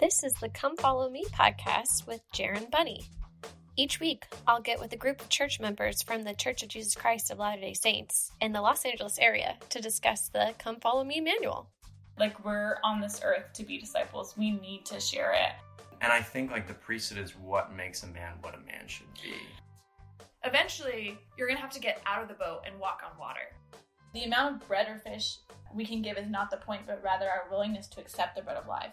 This is the Come Follow Me podcast with Jaron Bunny. Each week, I'll get with a group of church members from the Church of Jesus Christ of Latter day Saints in the Los Angeles area to discuss the Come Follow Me manual. Like, we're on this earth to be disciples, we need to share it. And I think like the priesthood is what makes a man what a man should be. Eventually, you're gonna have to get out of the boat and walk on water. The amount of bread or fish we can give is not the point, but rather our willingness to accept the bread of life.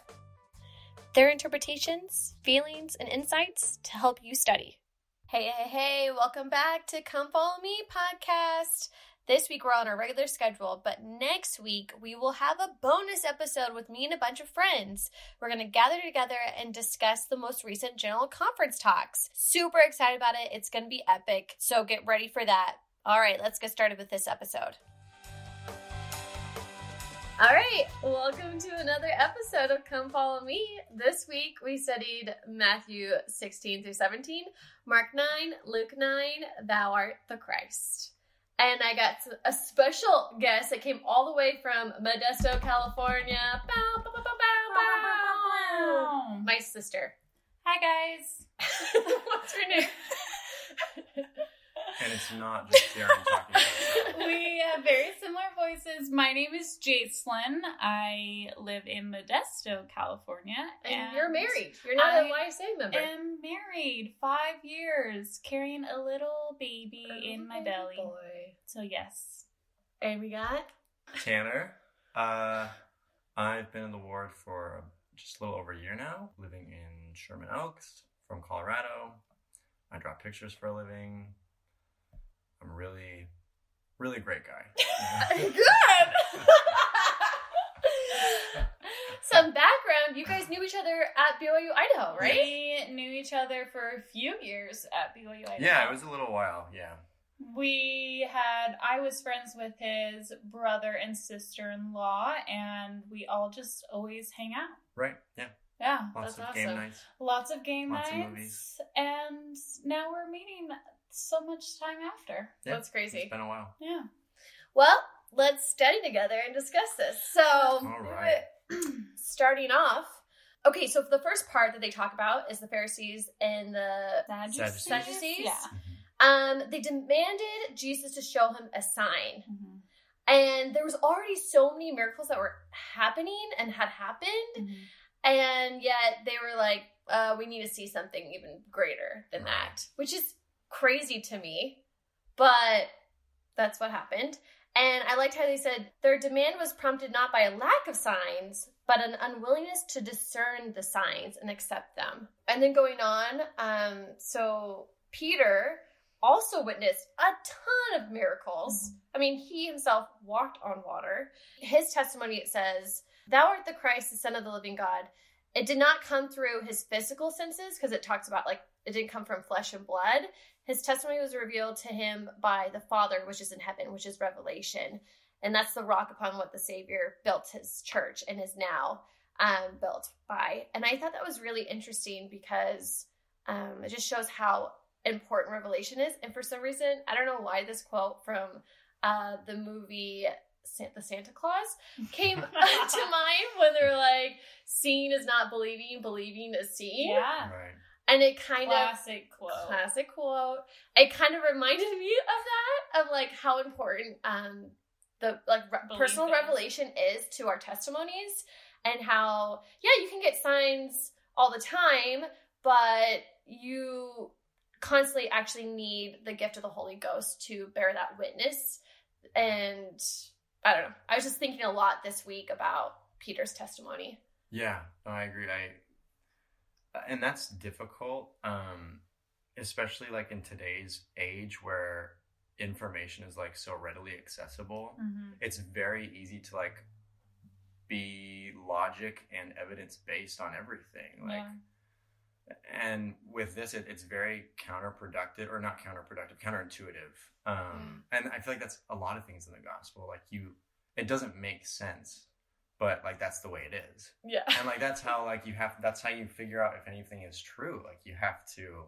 Their interpretations, feelings, and insights to help you study. Hey, hey, hey, welcome back to Come Follow Me podcast. This week we're on our regular schedule, but next week we will have a bonus episode with me and a bunch of friends. We're going to gather together and discuss the most recent General Conference talks. Super excited about it. It's going to be epic, so get ready for that. All right, let's get started with this episode. All right, welcome to another episode of Come Follow Me. This week we studied Matthew 16 through 17, Mark 9, Luke 9, Thou art the Christ. And I got a special guest that came all the way from Modesto, California. Bow, bow, bow, bow, bow. My sister. Hi, guys. What's her name? And it's not just Darren talking about we have very similar voices. My name is Jacelyn. I live in Modesto, California. And, you're married. You're not a I YSA member. I am married five years, carrying a little baby in my belly. Boy. So, yes. And we got Tanner. Uh, I've been in the ward for just a little over a year now, living in Sherman Oaks from Colorado. I draw pictures for a living. I'm really, really great guy. Good. Some background. You guys knew each other at BYU, Idaho, right? We knew each other for a few years at BYU. Idaho. yeah, it was a little while. Yeah. We had, I was friends with his brother and sister in law, and we all just always hang out. Right. Yeah. Yeah. Lots That's of game awesome. nights. Lots of game Lots of nights. movies. And now we're meeting so much time after. Yeah, That's crazy. It's been a while. Yeah. Well, let's study together and discuss this. So, All right. starting off, okay, so the first part that they talk about is the Pharisees and the Sadducees. Sadducees? Yeah. um they demanded Jesus to show him a sign. Mhm. And there was already so many miracles that were happening and had happened, Mhm. and yet they were like, uh, we need to see something even greater than Right. that, which is crazy to me, but that's what happened. And I liked how they said their demand was prompted not by a lack of signs, but an unwillingness to discern the signs and accept them. And then going on, um, so Peter also witnessed a ton of miracles. I mean, he himself walked on water. His testimony, it says, Thou art the Christ, the Son of the living God. It did not come through his physical senses because it talks about like it didn't come from flesh and blood. His testimony was revealed to him by the Father, which is in heaven, which is revelation. And that's the rock upon what the Savior built his church and is now um, built by. And I thought that was really interesting because um, it just shows how important revelation is. And for some reason, I don't know why this quote from uh, the movie The Santa Claus came to mind when they're like, seeing is not believing, believing is seeing. Yeah. Right. And it kind of Classic quote. classic quote. It kind of reminded me of that, of like how important um the like re- personal is. revelation is to our testimonies, and how yeah you can get signs all the time, but you constantly actually need the gift of the Holy Ghost to bear that witness. And I don't know. I was just thinking a lot this week about Peter's testimony. Yeah, no, I agree. I and that's difficult, um, especially like in today's age where information is like so readily accessible. Mhm. It's very easy to like be logic and evidence based on everything. Like, Yeah. and with this, it, it's very counterproductive, or not counterproductive, counterintuitive. Um, and I feel like that's a lot of things in the gospel. Like you, it doesn't make sense, but like that's the way it is Yeah. and like that's how like you have that's how you figure out if anything is true like you have to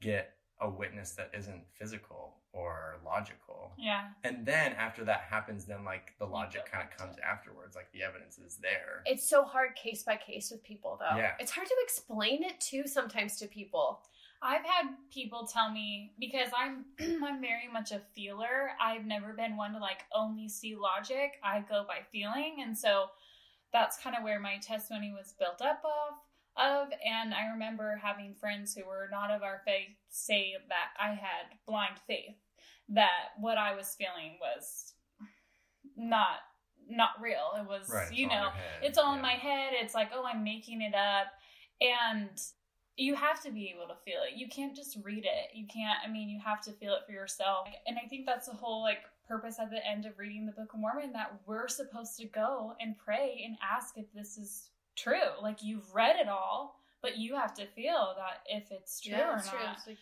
get a witness that isn't physical or logical. Yeah. And then after that happens, then like the logic kind of to comes afterwards. Like the evidence is there. It's so hard case by case with people, though. Yeah. It's hard to explain it too sometimes to people. I've had people tell me because I'm I'm very much a feeler. I've never been one to like only see logic. I go by feeling, and so that's kind of where my testimony was built up of of. And I remember having friends who were not of our faith say that I had blind faith, that what I was feeling was not not real. It was Right. you know it's all in my head. It's like, oh, I'm making it up. And you have to be able to feel it. You can't just read it. You can't, I mean, you have to feel it for yourself. And I think that's the whole like purpose at the end of reading the Book of Mormon that we're supposed to go and pray and ask if this is true. Like you've read it all, but you have to feel that if it's true or it's true. not. It's like-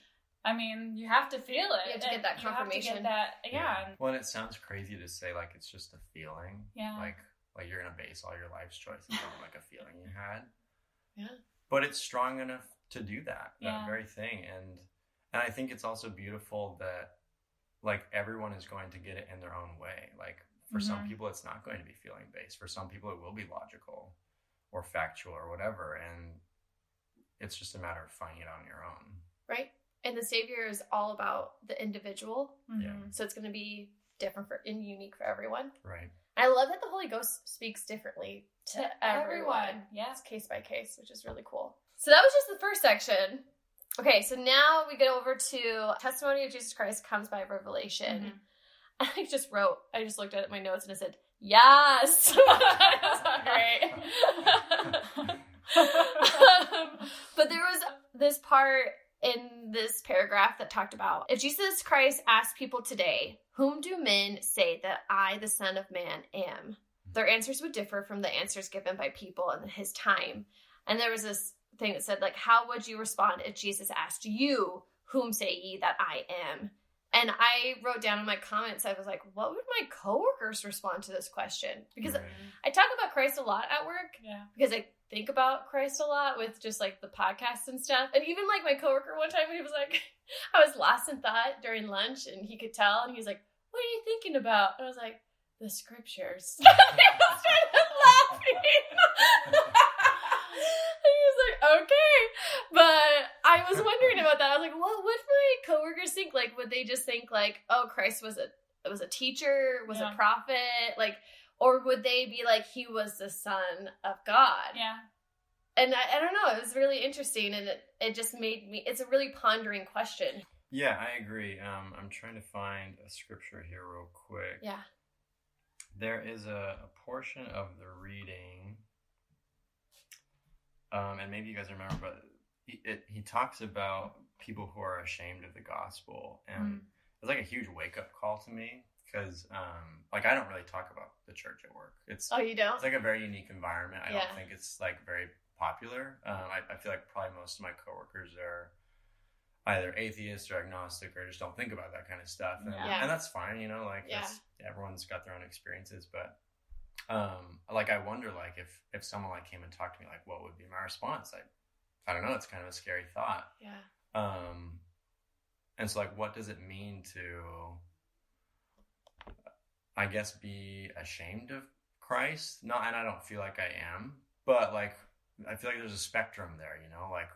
I mean, you have to feel it. You have to get and that you have to get confirmation. that, yeah. Well, and it sounds crazy to say like it's just a feeling. Yeah. Like like you're gonna base all your life's choices on like a feeling you had. Yeah. But it's strong enough to do that. That very thing. And and I think it's also beautiful that like everyone is going to get it in their own way. Like for some Mhm. people it's not going to be feeling based. For some people it will be logical or factual or whatever. And it's just a matter of finding it on your own. right? And the Savior is all about the individual. Yeah. Mhm. So it's going to be different for, and unique for everyone. Right. I love that the Holy Ghost speaks differently to, To everyone. everyone, yeah. It's case by case, which is really cool. So that was just the first section. Okay, so now we get over to testimony of Jesus Christ comes by revelation. Mhm. I just wrote, I just looked at my notes and I said, yes. Great. um, but there was this part in this paragraph that talked about if Jesus Christ asked people today, Whom do men say that I, the Son of Man, am? Their answers would differ from the answers given by people in his time. And there was this thing that said, like, how would you respond if Jesus asked you, Whom say ye that I am? And I wrote down in my comments, I was like, what would my coworkers respond to this question? Because Right. I talk about Christ a lot at work Yeah. because I think about Christ a lot with just like the podcast and stuff. And even like my coworker one time, he was like, I was lost in thought during lunch and he could tell. And he was like, What are you thinking about? And I was like, The scriptures. and he started laughing. and he was like, Okay. But I was wondering about that. I was like, What would my coworkers think? Like, would they just think, like, oh, Christ was a was a teacher, was Yeah. a prophet, like, or would they be like he was the son of God? Yeah. And I, I don't know. It was really interesting, and it it just made me. It's a really pondering question. Yeah, I agree. Um, I'm trying to find a scripture here real quick. Yeah. There is a, a portion of the reading, um, and maybe you guys remember, but he, it, he talks about people who are ashamed of the gospel, and it's like a huge wake up call to me because, um, like, I don't really talk about the church at work. It's Oh, you don't? it's like a very unique environment. I Yeah. don't think it's like very popular. Um, I, I feel like probably most of my coworkers are either atheist or agnostic or just don't think about that kind of stuff. And, Yeah. and that's fine, you know, like Yeah. everyone's got their own experiences. But um, like I wonder like if if someone like came and talked to me, like what would be my response? I I don't know. It's kind of a scary thought. Yeah. Um, and so, like, what does it mean to, I guess, be ashamed of Christ? No, and I don't feel like I am, but like, I feel like there's a spectrum there, you know, like,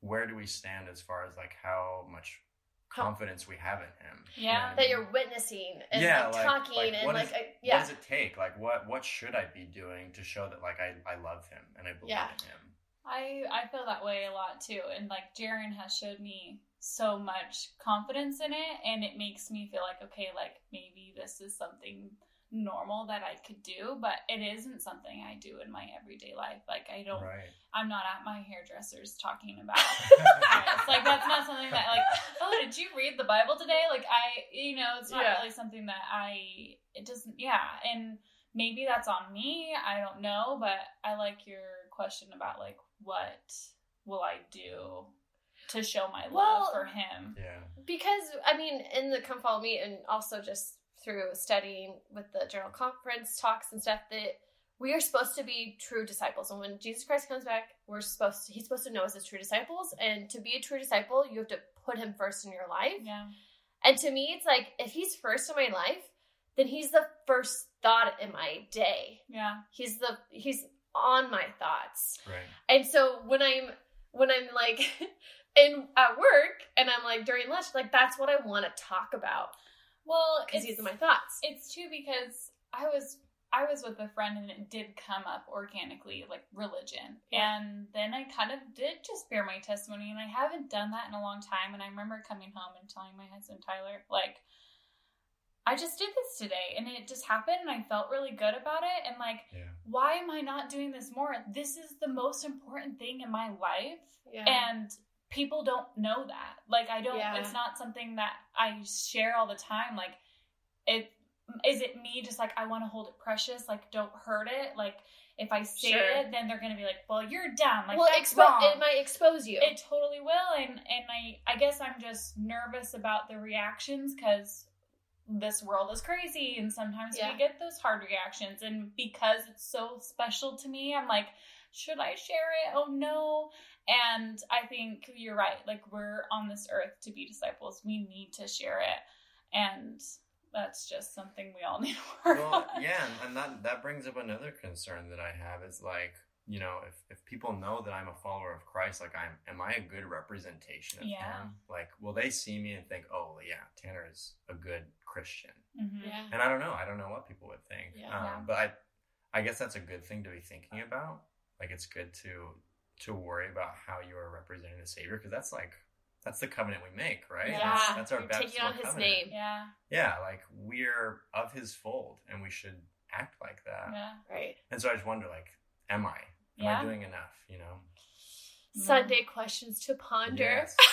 where do we stand as far as like how much confidence we have in Him? You Yeah. know what I That mean? you're witnessing and Yeah, like, like- talking like, and what like is- uh, I, What does it take? Like, what what should I be doing to show that like I I love Him and I believe Yeah. in Him? I I feel that way a lot too, and like Jaren has showed me so much confidence in it, and it makes me feel like okay, like maybe this is something normal that I could do, but it isn't something I do in my everyday life. Like I don't, Right. I'm not at my hairdresser's talking about this. like that's not something that like oh did you read the Bible today? Like I you know it's not Yeah. really something that I it doesn't yeah and maybe that's on me I don't know but I like your question about like what will I do to show my love Well- for him Yeah. because I mean, in the Come Follow Me, and also just through studying with the General Conference talks and stuff, that we are supposed to be true disciples. And when Jesus Christ comes back, we're supposed to, he's supposed to know us as true disciples. And to be a true disciple, you have to put him first in your life. Yeah. And to me, it's like if he's first in my life, then he's the first thought in my day. Yeah. He's the he's on my thoughts. Right. And so when I'm when I'm like in at work and I'm like during lunch, like that's what I want to talk about Well, because it's, these are my thoughts. it's too because I was I was with a friend and it did come up organically, like religion. Yeah. And then I kind of did just bear my testimony, and I haven't done that in a long time. And I remember coming home and telling my husband Tyler, like, I just did this today, and it just happened, and I felt really good about it. And like, Yeah. why am I not doing this more? This is the most important thing in my life Yeah. and people don't know that like i don't Yeah. it's not something that i share all the time like it is it me just like i want to hold it precious like don't hurt it like if i say Sure. it then they're gonna be like well you're dumb like well, that's expo- wrong it might expose you. it totally will and and i i guess i'm just nervous about the reactions because this world is crazy and sometimes Yeah. we get those hard reactions and because it's so special to me i'm like should i share it oh no and i think you're right like we're on this earth to be disciples we need to share it and that's just something we all need to work well, on yeah, and, and that that brings up another concern that I have is like, you know, if if people know that I'm a follower of Christ, like I'm, am I a good representation of Yeah. Him? Like, will they see me and think, oh, yeah, Tanner is a good Christian? Mhm. yeah. And I don't know, I don't know what people would think. Yeah. um, Yeah. But I, I guess that's a good thing to be thinking about. Like, it's good to to worry about how you are representing the Savior because that's like that's the covenant we make, right? Yeah. That's, that's our You're baptismal taking on his covenant. name. yeah Yeah, like we're of His fold, and we should act like that. yeah Right. And so I just wonder, like, am I? Am Yeah. I doing enough? You know? Sunday questions to ponder. Yes.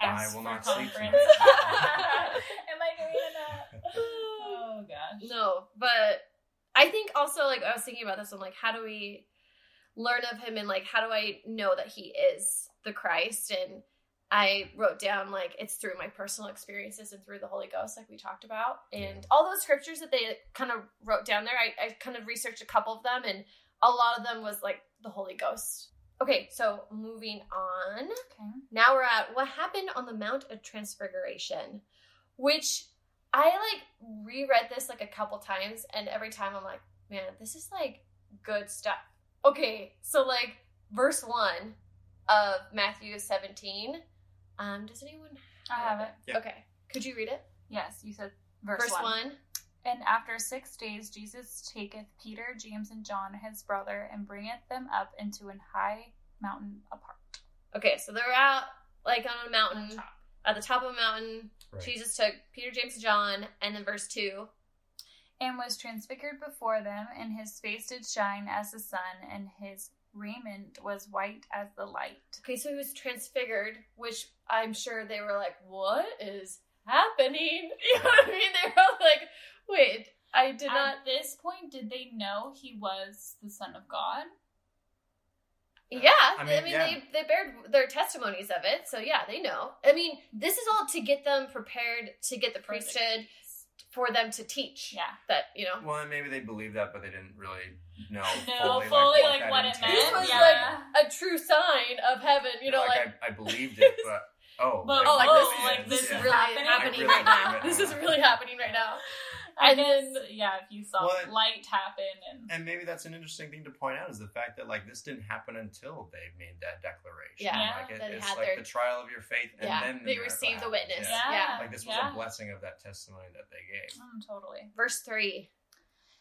I will not sleep conference. tonight. Am I doing enough? Oh gosh. No, but I think also like I was thinking about this. I'm like, how do we learn of him, and like, how do I know that he is the Christ? And I wrote down like it's through my personal experiences and through the Holy Ghost, like we talked about, and all those scriptures that they kind of wrote down there. I, I kind of researched a couple of them, and a lot of them was like the Holy Ghost. Okay, so moving on. Okay. Now we're at what happened on the Mount of Transfiguration, which I like reread this like a couple times, and every time I'm like, man, this is like good stuff. Okay, so like verse one of Matthew 17. Um, does anyone I have it. Yeah. Okay, could you read it? Yes, you said verse, Verse one. one. And after six days, Jesus taketh Peter, James, and John, his brother, and bringeth them up into an high mountain apart. Okay, so they're out like on a mountain, On top. at the top of a mountain. Right. Jesus took Peter, James, and John, and then verse two. And was transfigured before them, and his face did shine as the sun, and his raiment was white as the light. Okay, so he was transfigured, which I'm sure they were like, "What is happening?" You know what I mean? They were like, "Wait, I did not." At this point, did they know he was the Son of God? Yeah, I I mean, mean, yeah. they they bared their testimonies of it, so yeah, they know. I mean, this is all to get them prepared to get the priesthood feast. For them to teach. Yeah. that you know. Well, and maybe they believed that, but they didn't really know No, fully, fully, like, like, that what it entailed. This was Yeah. like a true sign of heaven, you know, like, I, I believed it, but oh, But, oh, like oh, this, like, is, this this is is really happening? happening, I really right now. This is really happening right now. I And then- yeah, if you saw What? light happen and And maybe that's an interesting thing to point out is the fact that like this didn't happen until they made that declaration. Yeah, like it, that it's had like their- the trial of your faith, and Yeah, then the they received the happens. witness. Yeah. Yeah. like this was yeah. a blessing of that testimony that they gave. Mm, totally. Verse three.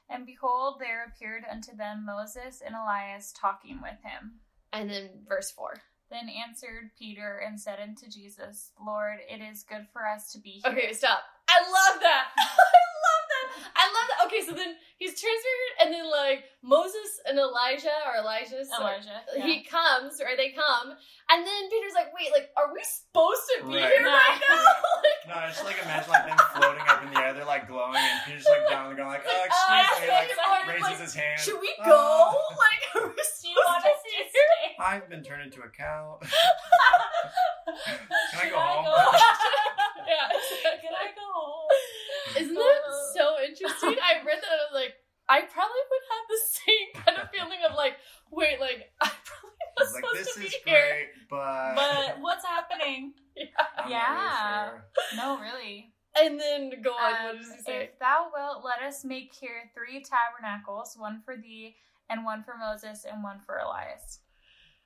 And behold, there appeared unto them Moses and Elias talking with him. And then verse four. Then answered Peter and said unto Jesus, Lord, it is good for us to be here. Okay, stop. I love that. I love that. I love that. Okay, so then he's transferred, and then like Moses and Elijah or Elijah, sorry, Elijah. he comes or they come, and then Peter's like, "Wait, like, are we supposed to be Right. here right now?" like, No, I just like imagine like them floating up in the air, they're like glowing, and Peter's like down on the ground, like, oh, excuse Uh, me, like I'm raises like, his hand. Should we "Ah." go? Like, are we supposed to be here? I've been turned into a cow. Can I go home? yeah. Can I go home? Isn't that so interesting? I read that and I was like, I probably would have like, I probably was He's like, supposed this to be is here. great, but, But what's happening? I'm Yeah. not really sure. No, really. And then go on. Um, what does he say? if thou wilt, let us make here three tabernacles, one for thee, and one for Moses, and one for Elias.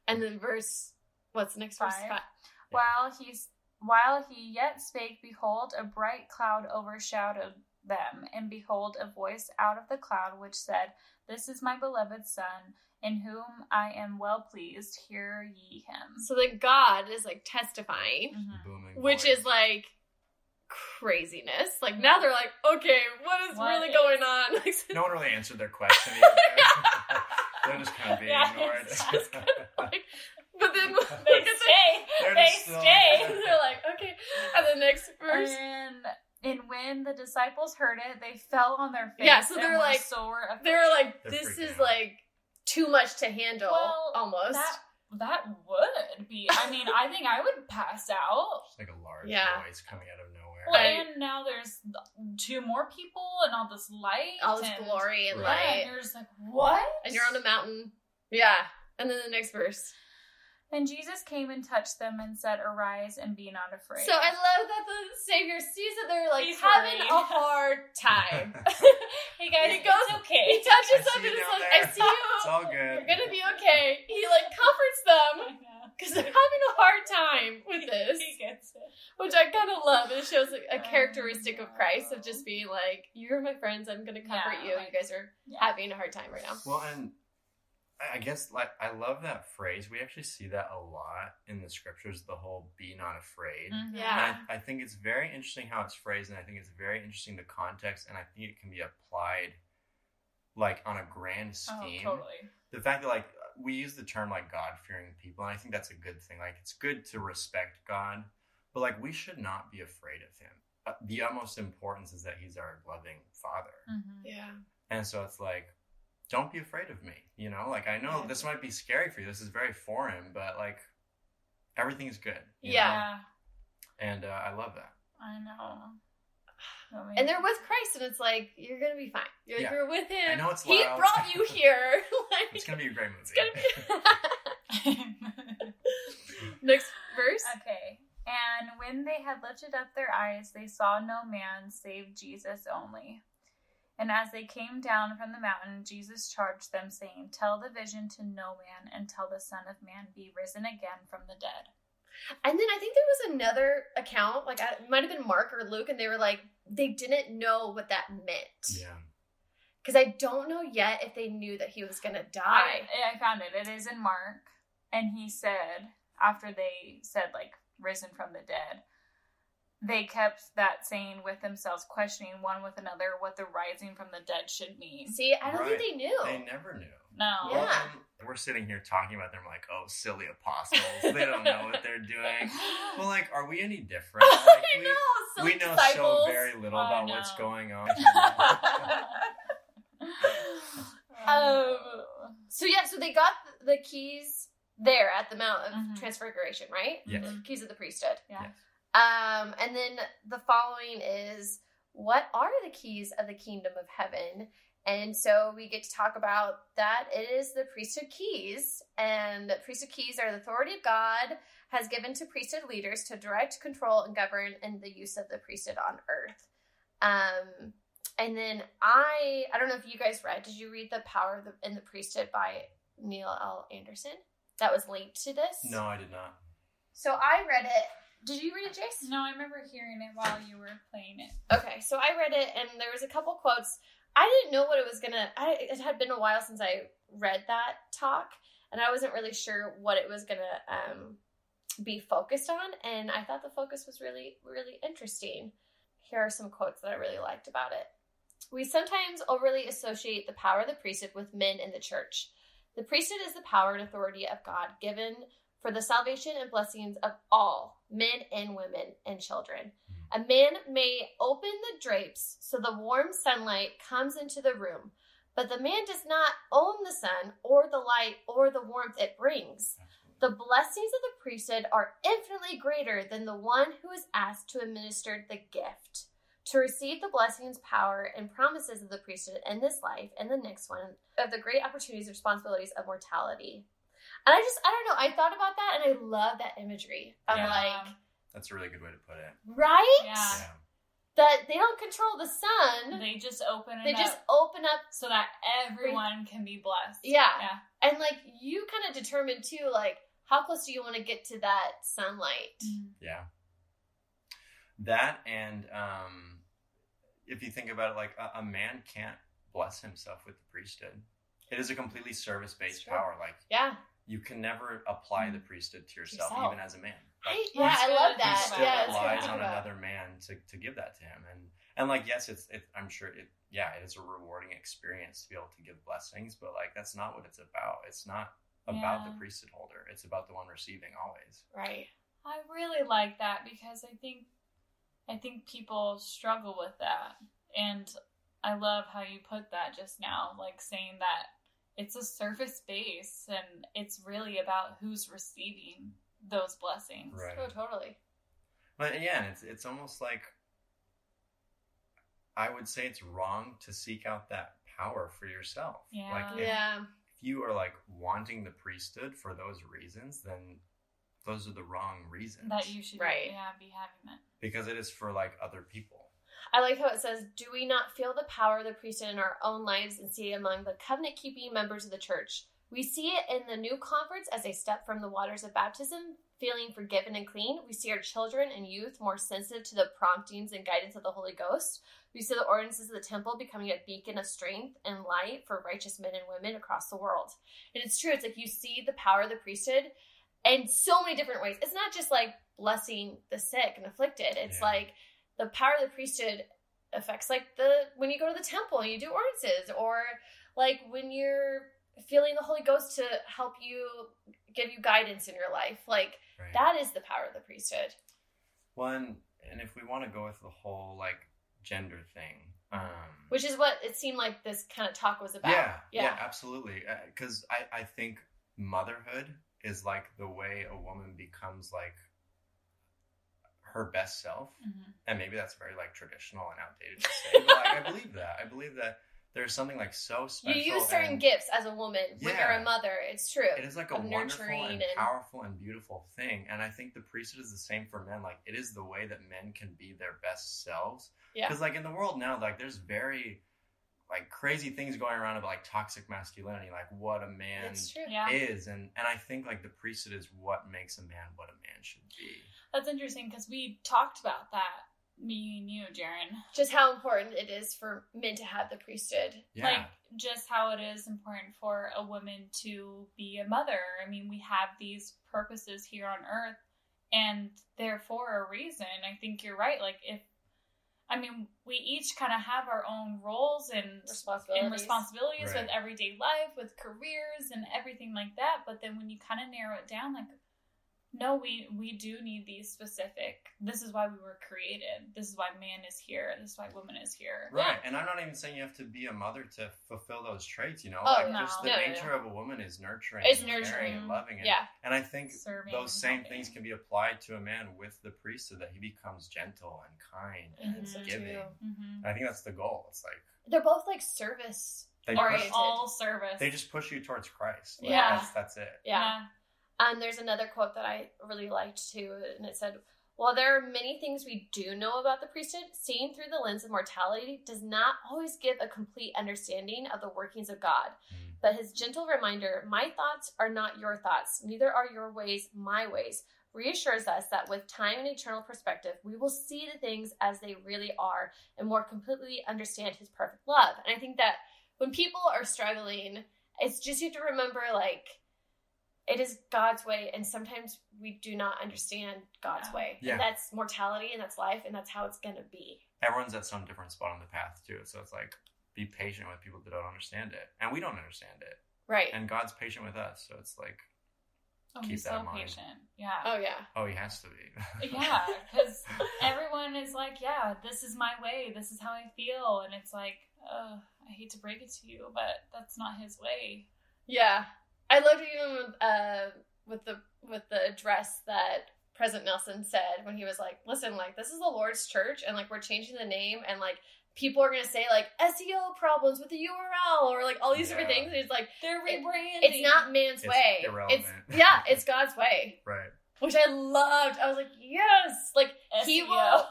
And then verse. What's the next verse? Five. Five. While he's while he yet spake, behold, a bright cloud overshadowed them, and behold, a voice out of the cloud which said, This is my beloved Son, in whom I am well pleased. Hear ye him. So then God is like testifying, Mhm. Which voice. is like craziness. Like now they're like, okay, what is What really is- going on? Like, no one really answered their question. Either. They're just kind of being Yeah, ignored. it's just kind like, but then look They at stay. They're They still- stay. they're like, okay. And the next verse, And and when the disciples heard it, they fell on their face. Yeah, so they're like- sore afraid. they were like, They're this is out. like too much to handle, Well, almost. that that would be. I mean, I think I would pass out. Just like a large Yeah. voice coming out of nowhere. Well, Right. and now there's two more people and all this light, All this and, glory and Right. Light, and you're just like, what? and you're on a mountain. Yeah. And then the next verse. And Jesus came and touched them and said, "Arise and be not afraid." So I love that the Savior sees that they're like He's having worried. a hard time. hey guys, He goes- okay. he touches them and you says, I see you. It's all good. You're gonna be okay. He like comforts them because they're having a hard time with this, He gets it. which I kind of love. It shows a, a characteristic of Christ of just being like, "You're my friends. I'm gonna comfort Yeah, you. like- you guys are Yeah. having a hard time right now." Well, and I I guess like I love that phrase. We actually see that a lot in the scriptures. The whole "be not afraid." Mhm. Yeah. And I, I think it's very interesting how it's phrased, and I think it's very interesting the context, and I think it can be applied like on a grand Oh, scheme. totally. The fact that like we use the term like God fearing people, and I think that's a good thing. Like it's good to respect God, but like we should not be afraid of Him. Uh, the utmost importance is that He's our loving Father. Mhm. Yeah. And so it's like, don't be afraid of me. You know, like I know Yeah. this might be scary for you. This is very foreign, but like everything's good. Yeah. know? And uh, I love that. I know. I mean, And they're with Christ, and it's like you're gonna be fine. You're, Yeah. you're with Him. I know it's He brought you here. like, It's going to be a great movie. it's gonna be. Next verse. okay. And when they had lifted up their eyes, they saw no man save Jesus only. And as they came down from the mountain, Jesus charged them, saying, Tell the vision to no man until the Son of Man be risen again from the dead. And then I think there was another account, like I- it might have been Mark or Luke, and they were like they didn't know what that meant. yeah. Because I don't know yet if they knew that he was gonna die. I, I found it. It is in Mark. And he said, after they said, like, risen from the dead, they kept that saying with themselves, questioning one with another what the rising from the dead should mean. See, I don't Right. think they knew. They never knew. No. Yeah. Well, then we're sitting here talking about them like, oh, silly apostles. They don't know what they're doing. Well, like, are we any different? Like, we, know. Silly we know disciples. so very little I about what's going on. Um, So yeah, so they got the keys there at the Mount of Mhm. Transfiguration, right? Yes. The keys of the priesthood. yeah. Yes. Um, and then the following is what are the keys of the kingdom of heaven? And so we get to talk about that. It is the priesthood keys, and priesthood keys are the authority of God has given to priesthood leaders to direct, control, and govern in the use of the priesthood on earth. Um, and then I, I don't know if you guys read. Did you read the Power of the, in the Priesthood by Neil L. Andersen? That was linked to this. no, I did not. So I read it. Did you read it, Jace? No, I remember hearing it while you were playing it. Okay, so I read it, and there was a couple quotes. I didn't know what it was gonna. I, it had been a while since I read that talk, and I wasn't really sure what it was gonna um, be focused on. And I thought the focus was really, really interesting. Here are some quotes that I really liked about it. We sometimes overly associate the power of the priesthood with men in the church. The priesthood is the power and authority of God given for the salvation and blessings of all men and women and children. A man may open the drapes so the warm sunlight comes into the room, but the man does not own the sun or the light or the warmth it brings. The blessings of the priesthood are infinitely greater than the one who is asked to administer the gift. To receive the blessings, power, and promises of the priesthood in this life and the next one, of the great opportunities and responsibilities of mortality. And I just, I don't know. I thought about that and I love that imagery of Yeah. like, That's a really good way to put it. right? Yeah. Yeah. That they don't control the sun. They just open it They up just open up so that everyone can be blessed. Yeah. Yeah. and like you kind of determine too, like how close do you want to get to that sunlight? Mhm. Yeah. That and um, if you think about it, like a, a man can't bless himself with the priesthood. It is a completely service based power. Like Yeah, you can never apply the priesthood to yourself, Yourself. even as a man. Like, I, Well, yeah, it's I love that. he about Yeah, still it's good to relies on another man to, to give that to him and and like yes it's it, i'm sure it yeah it is a rewarding experience to be able to give blessings but like that's not what it's about. It's not about the priesthood holder. It's about the one receiving always. Right. I really like that because I think I think people struggle with that. And I love how you put that just now, like saying that it's a service base and it's really about who's receiving those blessings. Right. Oh, totally. but yeah and it's it's almost like i would say it's wrong to seek out that power for yourself Yeah. like if, Yeah. if you are like wanting the priesthood for those reasons then those are the wrong reasons That you should Right. yeah, be having that. because it is for like other people I like how it says, Do we not feel the power of the priesthood in our own lives and see it among the covenant keeping members of the church? We see it in the new converts as they step from the waters of baptism, feeling forgiven and clean. We see our children and youth more sensitive to the promptings and guidance of the Holy Ghost. We see the ordinances of the temple becoming a beacon of strength and light for righteous men and women across the world. And it's true, it's like you see the power of the priesthood in so many different ways. It's not just like blessing the sick and afflicted, it's Yeah. like the power of the priesthood affects like the when you go to the temple and you do ordinances or like when you're feeling the holy ghost to help you give you guidance in your life like right that is the power of the priesthood One, and if we want to go with the whole like gender thing, um, which is what it seemed like this kind of talk was about yeah, yeah, yeah absolutely. Because I, I think motherhood is like the way a woman becomes like her best self, Mhm. and maybe that's very like traditional and outdated to say, but like I believe that. I believe that there's something like so special. you use certain and gifts as a woman when you're a mother it's true It is like a wonderful nurturing and, and- powerful and beautiful thing, and I think the priesthood is the same for men. Like it is the way that men can be their best selves. Yeah. Because like in the world now, like there's very like crazy things going around about like toxic masculinity, like what a man it's true Yeah. is, and and I think like the priesthood is what makes a man what a man should be. That's interesting because we talked about that, me and you, Jaren. just how important it is for men to have the priesthood Yeah. Like just how it is important for a woman to be a mother. I mean, we have these purposes here on earth and they're for a reason. I think you're right. Like if I mean, we each kind of have our own roles and responsibilities and responsibilities Right. with everyday life, with careers and everything like that. But then when you kind of narrow it down, like, no, we we do need these specific. This is why we were created. This is why man is here. This is why woman is here. Right, and I'm not even saying you have to be a mother to fulfill those traits. You know, Oh, like no. just the No, no, nature no. of a woman is nurturing, It's and nurturing. and loving, and, yeah and I think Serving those same helping. things can be applied to a man with the priesthood that he becomes gentle and kind I and so giving. Mm-hmm. And I think that's the goal. It's like they're both like service they Or Oriented. push, all service. they just push you towards Christ. Like, Yeah. that's, that's it. yeah And there's another quote that I really liked too, and it said, While there are many things we do know about the priesthood, seeing through the lens of mortality does not always give a complete understanding of the workings of God. Mm. But his gentle reminder, My thoughts are not your thoughts, neither are your ways my ways, reassures us that with time and eternal perspective, we will see the things as they really are and more completely understand his perfect love. And I think that when people are struggling, it's just you have to remember like it is God's way, and sometimes we do not understand God's Yeah. way. Yeah. And that's mortality, and that's life, and that's how it's gonna be. Everyone's at some different spot on the path too. So it's like be patient with people that don't understand it, and we don't understand it, Right. and God's patient with us. So it's like, Oh, Keep he's that so in mind. patient. Yeah. oh yeah. oh, he has to be. yeah, because everyone is like, yeah, this is my way. This is how I feel. And it's like, uh, I hate to break it to you, but that's not his way. Yeah. I loved even with uh with the with the address that President Nelson said when he was like, "Listen, like this is the Lord's church, and like we're changing the name, and like people are gonna say like SEO problems with the URL or like all these different things. And it's like They're It- rebranding. it's not man's It's way. irrelevant. It's yeah, it's God's way, Right. which I loved. I was like, yes, like he will.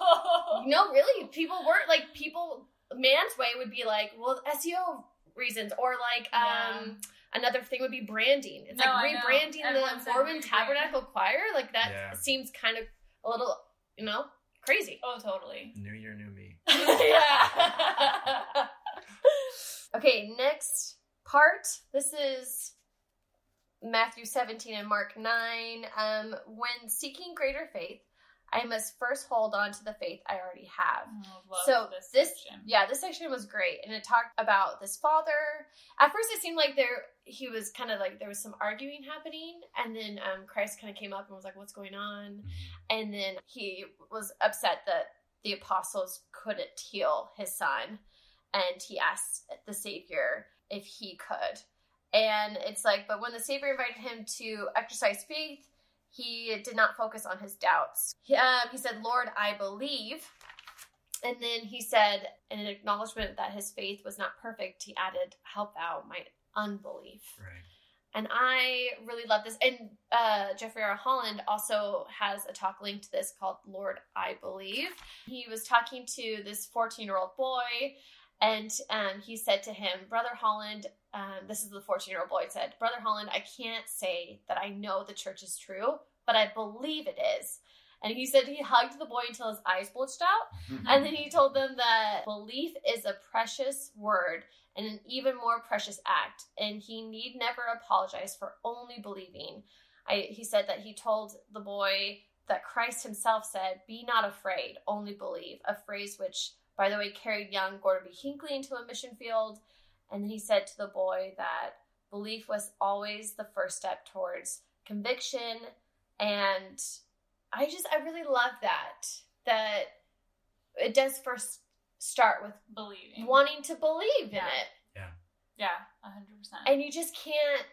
No, really, people weren't like people. Man's way would be like, well, SEO reasons, or like um another thing would be branding. It's No, like rebranding the said Mormon rebrand. Tabernacle Choir. Like that Yeah. seems kind of a little, you know, crazy. Oh, totally. New year, new me. yeah. okay, next part. This is Matthew 17 and Mark 9. Um, when seeking greater faith, I must first hold on to the faith I already have. Oh, love So this, this- section. Yeah, this section was great, and it talked about this father. At first, it seemed like there he was kind of like there was some arguing happening, and then um, Christ kind of came up and was like, "What's going on?" And then he was upset that the apostles couldn't heal his son, and he asked the Savior if he could. And it's like, but when the Savior invited him to exercise faith, he did not focus on his doubts. He, um, he said, Lord, I believe. And then he said, in an acknowledgement that his faith was not perfect, he added, Help out my unbelief. Right. And I really love this. And uh, Jeffrey R. Holland also has a talk linked to this called Lord, I Believe. He was talking to this 14 year old boy, and um, he said to him, Brother Holland, um, this is the 14 year old boy said, Brother Holland, I can't say that I know the church is true, but I believe it is. And he said he hugged the boy until his eyes bulged out. Mm-hmm. And then he told them that belief is a precious word and an even more precious act, and he need never apologize for only believing. I, he said that he told the boy that Christ himself said, Be not afraid, only believe, a phrase which, by the way, carried young Gordon B. Hinckley into a mission field. And then he said to the boy that belief was always the first step towards conviction. And I just, I really love that, that it does first start with Believing. wanting to believe in it. Yeah. it Yeah, 100%. and you just can't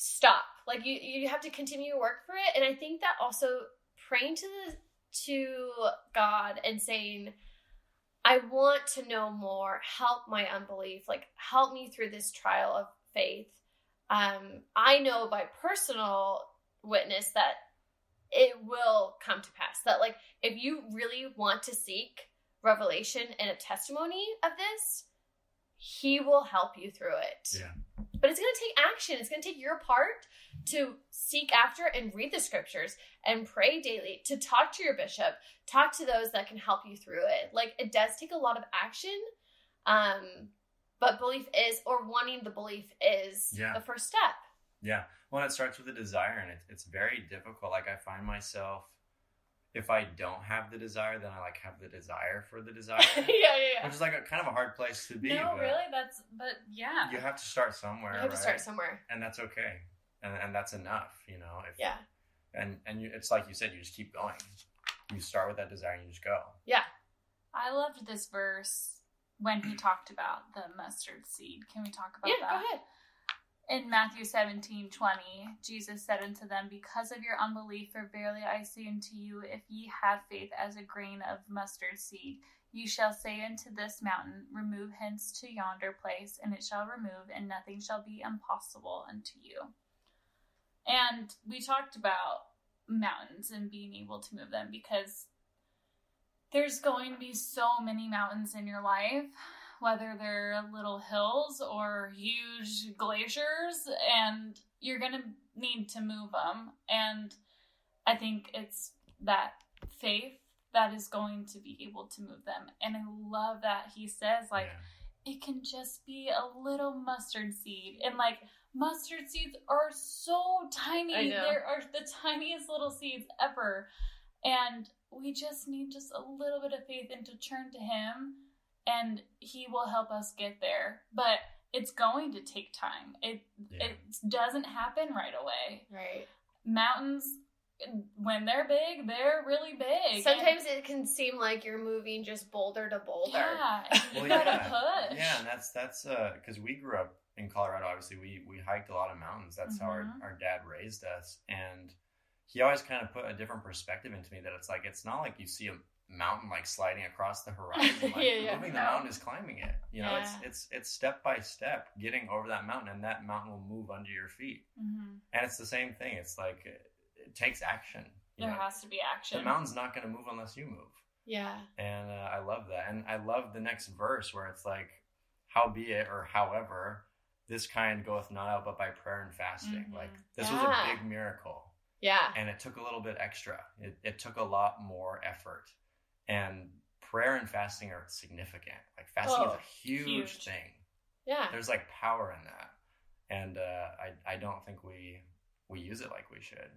stop like you you have to continue to work for it and i think that also praying to the to god and saying i want to know more help my unbelief like help me through this trial of faith um i know by personal witness that it will come to pass that like if you really want to seek revelation and a testimony of this he will help you through it Yeah. but it's going to take action. It's going to take your part to seek after and read the scriptures and pray daily, to talk to your bishop, talk to those that can help you through it. Like it does take a lot of action. Um, but belief is, or wanting the belief is Yeah. the first step. Yeah. Well, it starts with a desire, and it, it's very difficult. Like I find myself, if I don't have the desire, then I like have the desire for the desire, yeah, yeah, yeah. which is like a kind of a hard place to be. no, but really? That's, but yeah. You have to start somewhere, You have to start somewhere. and that's okay, and and that's enough, you know. If, Yeah. And and you, it's like you said, you just keep going. You start with that desire, and you just go. Yeah. I loved this verse when he talked about the mustard seed. Can we talk about Yeah, that? go ahead. In Matthew 17 20, Jesus said unto them, Because of your unbelief, for verily I say unto you, if ye have faith as a grain of mustard seed, ye shall say unto this mountain, Remove hence to yonder place, and it shall remove, and nothing shall be impossible unto you. And we talked about mountains and being able to move them because there's going to be so many mountains in your life whether they're little hills or huge glaciers, and you're gonna need to move them. And I think it's that faith that is going to be able to move them. And I love that he says, like, Yeah. it can just be a little mustard seed. And like mustard seeds are so tiny. I know. There are the tiniest little seeds ever. And we just need just a little bit of faith and to turn to him and he will help us get there. But it's going to take time. It Yeah. it doesn't happen right away. Right. Mountains when they're big, they're really big. Sometimes it can seem like you're moving just boulder to boulder. yeah, and you Well, gotta yeah. push. Yeah, and that's that's uh because we grew up in Colorado. Obviously, we we hiked a lot of mountains. That's how our, Mhm. our dad raised us, and he always kind of put a different perspective into me. That it's like it's not like you see a mountain like sliding across the horizon. Like Yeah, yeah. moving the mountain is climbing it. You know, it's Yeah. it's it's step by step getting over that mountain, and that mountain will move under your feet. hmm And it's the same thing. It's like it, it takes action. There know. has to be action. the mountain's not going to move unless you move. Yeah. And uh, I love that. And I love the next verse where it's like, "How be it," or however, this kind goeth not out but by prayer and fasting. Mhm. Like, this was a big miracle. Yeah. And it took a little bit extra. It, it took a lot more effort. And prayer and fasting are significant. Like, fasting Oh, is a huge, huge. thing. Yeah. There's like power in that. And uh, I, I don't think we we use it like we should.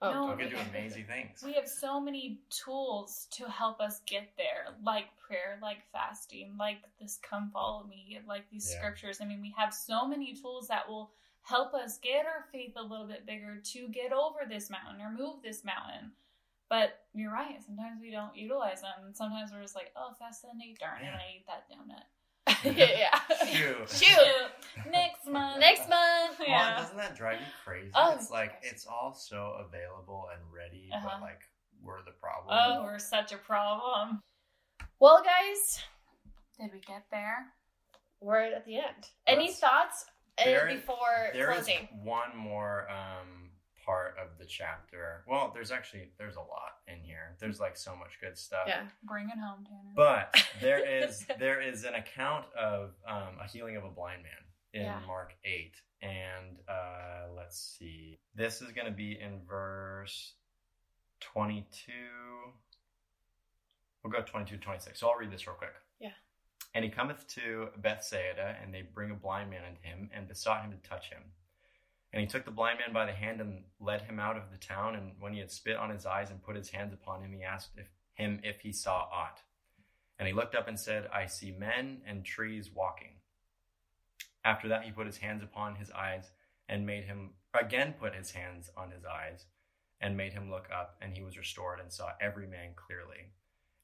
Oh, No, We totally. could do amazing things. We have so many tools to help us get there, like prayer, like fasting, like this come follow me, like these Yeah. scriptures. I mean, we have so many tools that will help us get our faith a little bit bigger to get over this mountain or move this mountain. But you're right, sometimes we don't utilize them. And sometimes we're just like, oh, fast Sunday, darn it, Yeah. I ate that donut. yeah. Shoot. Shoot. Next month. Next month. Well, Yeah. doesn't that drive you crazy? Oh, it's like it's all so available and ready, Uh-huh. but like we're the problem. Oh, we're such a problem. Well, guys, Did we get there? we're at the end. Any Let's- thoughts There- before There is closing? one more um, part of the chapter. Well, there's actually there's a lot in here. There's like so much good stuff. Yeah. Bring it home, Tanner. But there is there is an account of um, a healing of a blind man in Yeah. Mark eight, and uh, let's see. This is going to be in verse twenty two. We'll go 22 26. So I'll read this real quick. Yeah. And he cometh to Bethsaida, and they bring a blind man unto him, and besought him to touch him. And he took the blind man by the hand and led him out of the town. And when he had spit on his eyes and put his hands upon him, he asked if, him if he saw aught. And he looked up and said, I see men and trees walking. After that, he put his hands upon his eyes and made him again put his hands on his eyes and made him look up. And he was restored and saw every man clearly.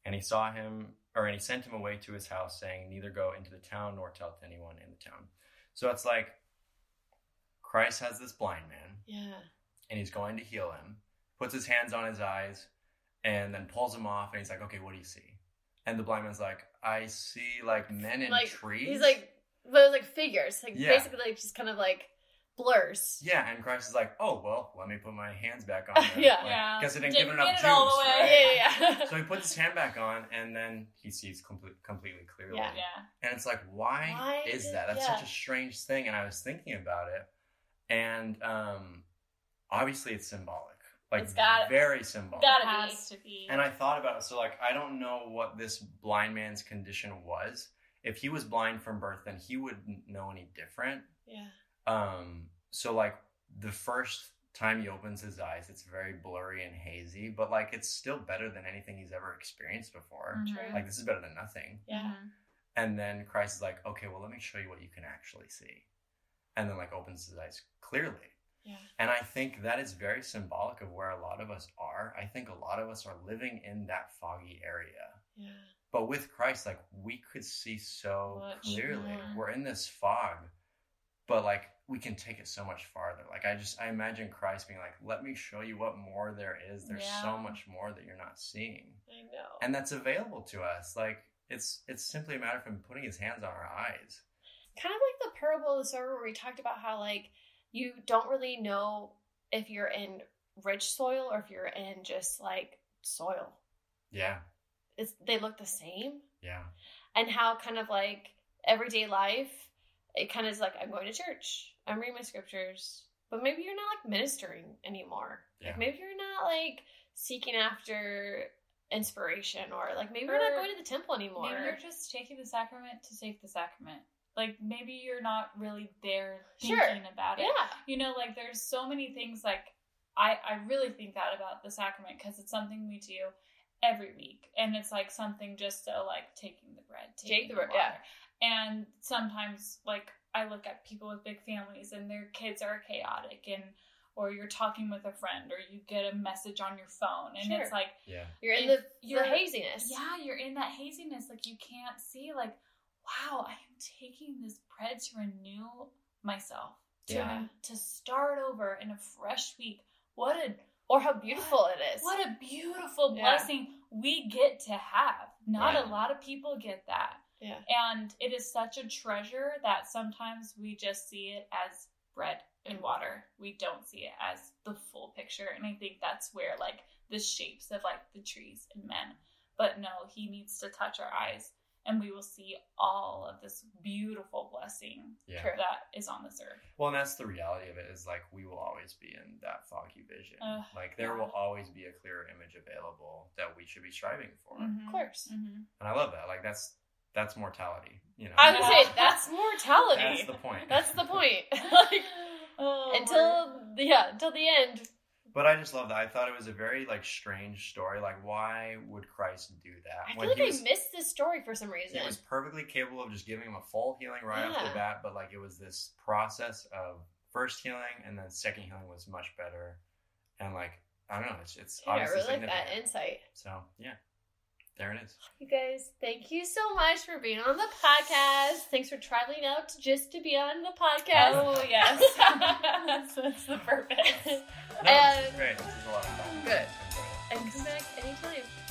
And he saw him, or and he sent him away to his house, saying, Neither go into the town nor tell to anyone in the town. So it's like Christ has this blind man Yeah. and he's going to heal him, puts his hands on his eyes, and then pulls him off, and he's like, "Okay, what do you see?" And the blind man's like, "I see like men in like trees." he's like those like figures, like Yeah. basically like just kind of like blurs. "Yeah," and Christ is like, "Oh well, let me put my hands back on." then." Yeah. Like, Yeah. because it didn't, Didn't give enough it juice. all the way. right? Yeah, yeah, yeah. So he puts his hand back on, and then he sees complete, completely clearly. Yeah. Yeah. And it's like, why, Why is that? That's yeah. such a strange thing. And I was thinking about it, and um, obviously it's symbolic, like It's got- very symbolic. gotta be. has to be. And I thought about it. So, like, I don't know what this blind man's condition was. If he was blind from birth, then he wouldn't know any different. yeah. Um, so, like, the first time he opens his eyes, it's very blurry and hazy, but, like, it's still better than anything he's ever experienced before. Mhm. True. Like, this is better than nothing. Yeah. Mhm. And then Christ is like, okay, well, let me show you what you can actually see. And then, like, opens his eyes clearly. Yeah. And I think that is very symbolic of where a lot of us are. I think a lot of us are living in that foggy area. Yeah. But with Christ, like we could see so Much clearly. more. We're in this fog, but like we can take it so much farther. Like I just I imagine Christ being like, "Let me show you what more there is. There's so much more that you're not seeing." I know. And that's available to us. Like it's it's simply a matter of him putting his hands on our eyes. Kind of like the parable of the sower where we talked about how like you don't really know if you're in rich soil or if you're in just like soil. Yeah. It's they look the same. Yeah. and how kind of like everyday life it kind of is like i'm going to church i'm reading my scriptures but maybe you're not like ministering anymore Yeah. like maybe you're not like seeking after inspiration or like maybe you're not going to the temple anymore Maybe you're just taking the sacrament to take the sacrament. Like maybe you're not really there thinking Sure. about it. yeah You know, like there's so many things like I I really think that about the sacrament because it's something we do every week and it's like something just so like taking the bread, taking Take the bread, water. yeah. And sometimes like I look at people with big families and their kids are chaotic and or you're talking with a friend or you get a message on your phone and Sure. it's like Yeah. you're in the, the you're- haziness yeah, you're in that haziness. Like you can't see, like, wow, I am taking this bread to renew myself. To, Yeah. to start over in a fresh week. What a or how beautiful it is what a beautiful Yeah. blessing. we get to have. Not Right. a lot of people get that. Yeah. And it is such a treasure that sometimes we just see it as bread and water. We don't see it as the full picture. And I think that's where like the shapes of like the trees and men. But no, he needs to touch our eyes and we will see all of this beautiful blessing Yeah. That is on this earth. Well, and that's the reality of it is like we will always be in that foggy vision. Ugh, like there yeah. will always be a clearer image available that we should be striving for. Mhm. Of course. Mhm. And I love that. Like that's that's mortality. You know, I was gonna say that's mortality. that's the point. That's the point. like Oh, until yeah, until the end. But I just love that. I thought it was a very like strange story. Like, why would Christ do that? I feel like he I missed this story for some reason. he was perfectly capable of just giving him a full healing right off the bat. But like, it was this process of first healing and then second healing was much better. And like, I don't know. It's it's yeah, I really like that insight. So yeah, there it is. You guys, thank you so much for being on the podcast. Thanks for traveling out to just to be on the podcast. Oh yes, that's, that's the purpose. No, this is And- great. This is a lot of fun. Good. Enjoyed it. And come back anytime. Awesome.